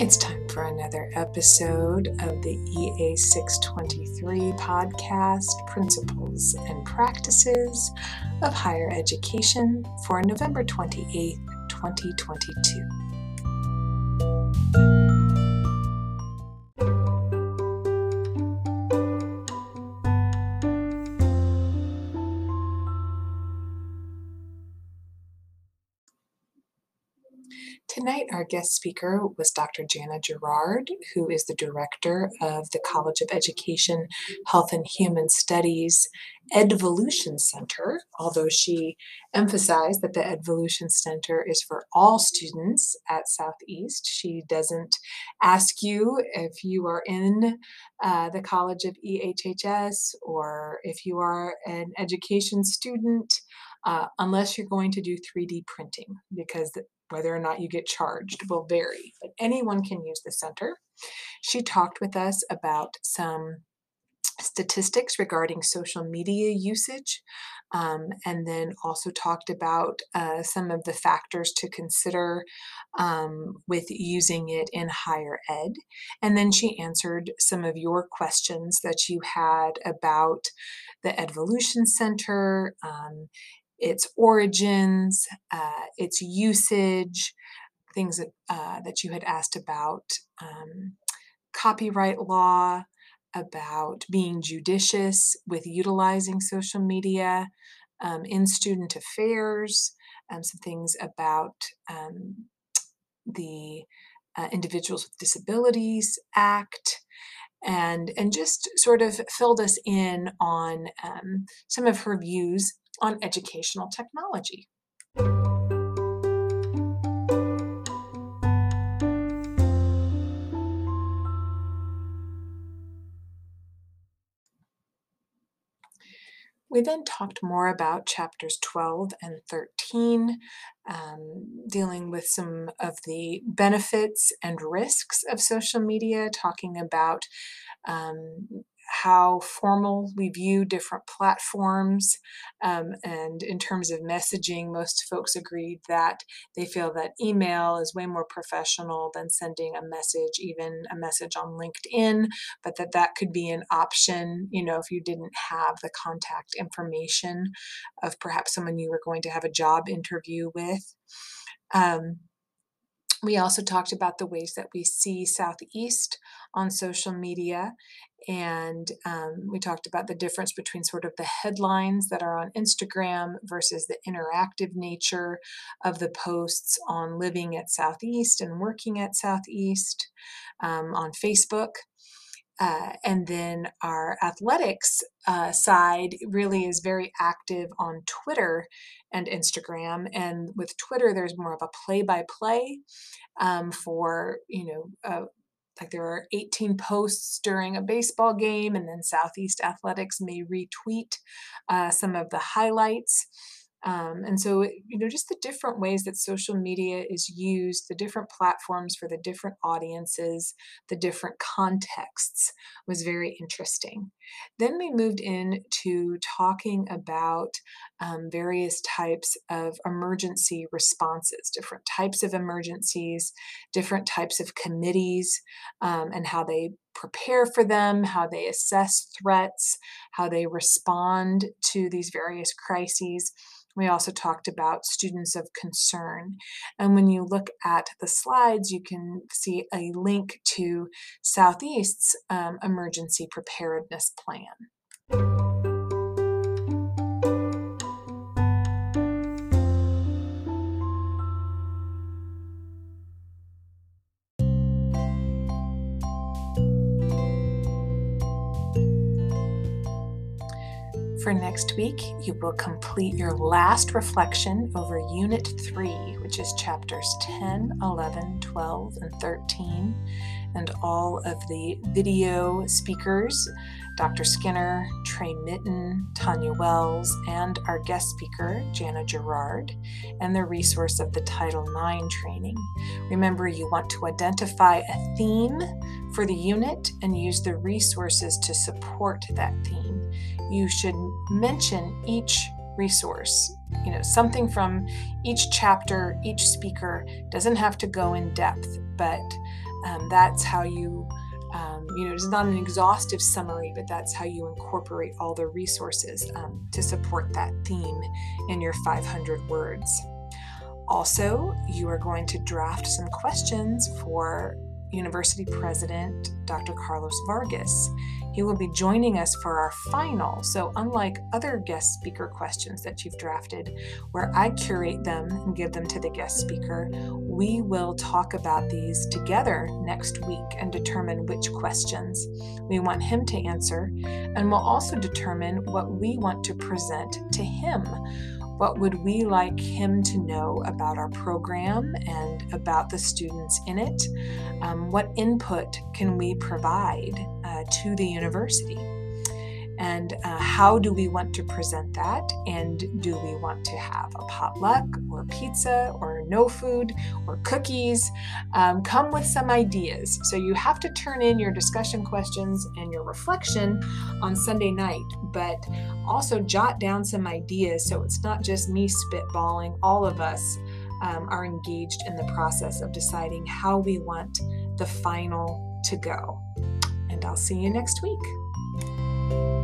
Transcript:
It's time for another episode of the EA 623 podcast Principles and Practices of Higher Education for November 28th, 2022. Tonight, our guest speaker was Dr. Jana Gerard, who is the director of the College of Education, Health and Human Studies Edvolution Center, although she emphasized that the Edvolution Center is for all students at Southeast. She doesn't ask you if you are in uh, the College of EHHS or if you are an education student. Uh, unless you're going to do 3D printing, because whether or not you get charged will vary, but anyone can use the center. She talked with us about some statistics regarding social media usage, um, and then also talked about uh, some of the factors to consider um, with using it in higher ed. And then she answered some of your questions that you had about the Edvolution Center, um, its origins, uh, its usage, things that, uh, that you had asked about um, copyright law, about being judicious with utilizing social media um, in student affairs, um, some things about um, the uh, Individuals with Disabilities Act, and and just sort of filled us in on um, some of her views on educational technology. We then talked more about chapters 12 and 13, um, dealing with some of the benefits and risks of social media, talking about um, how formal we view different platforms. Um, and in terms of messaging, most folks agreed that they feel that email is way more professional than sending a message, even a message on LinkedIn, but that that could be an option, you know, if you didn't have the contact information of perhaps someone you were going to have a job interview with. Um, we also talked about the ways that we see Southeast on social media. And um, we talked about the difference between sort of the headlines that are on Instagram versus the interactive nature of the posts on living at Southeast and working at Southeast um, on Facebook. Uh, and then our athletics uh, side really is very active on Twitter and Instagram. And with Twitter, there's more of a play by play for, you know, uh, like there are 18 posts during a baseball game, and then Southeast Athletics may retweet uh, some of the highlights. Um, and so, you know, just the different ways that social media is used, the different platforms for the different audiences, the different contexts was very interesting. Then we moved into talking about um, various types of emergency responses, different types of emergencies, different types of committees, um, and how they prepare for them, how they assess threats, how they respond to these various crises. We also talked about students of concern. And when you look at the slides, you can see a link to Southeast's um, emergency preparedness plan. For next week, you will complete your last reflection over Unit 3, which is chapters 10, 11, 12, and 13, and all of the video speakers Dr. Skinner, Trey Mitten, Tanya Wells, and our guest speaker, Jana Gerard, and the resource of the Title IX training. Remember, you want to identify a theme for the unit and use the resources to support that theme. You should mention each resource. You know, something from each chapter, each speaker doesn't have to go in depth, but um, that's how you um, you know, it's not an exhaustive summary, but that's how you incorporate all the resources um, to support that theme in your 500 words. Also, you are going to draft some questions for University President Dr. Carlos Vargas. He will be joining us for our final. So, unlike other guest speaker questions that you've drafted, where I curate them and give them to the guest speaker, we will talk about these together next week and determine which questions we want him to answer. And we'll also determine what we want to present to him what would we like him to know about our program and about the students in it? Um, what input can we provide uh, to the university? And uh, how do we want to present that? And do we want to have a potluck or pizza or no food or cookies? Um, come with some ideas. So you have to turn in your discussion questions and your reflection on sunday night but also jot down some ideas so it's not just me spitballing. All of us um, are engaged in the process of deciding how we want the final to go. And i'll see you next week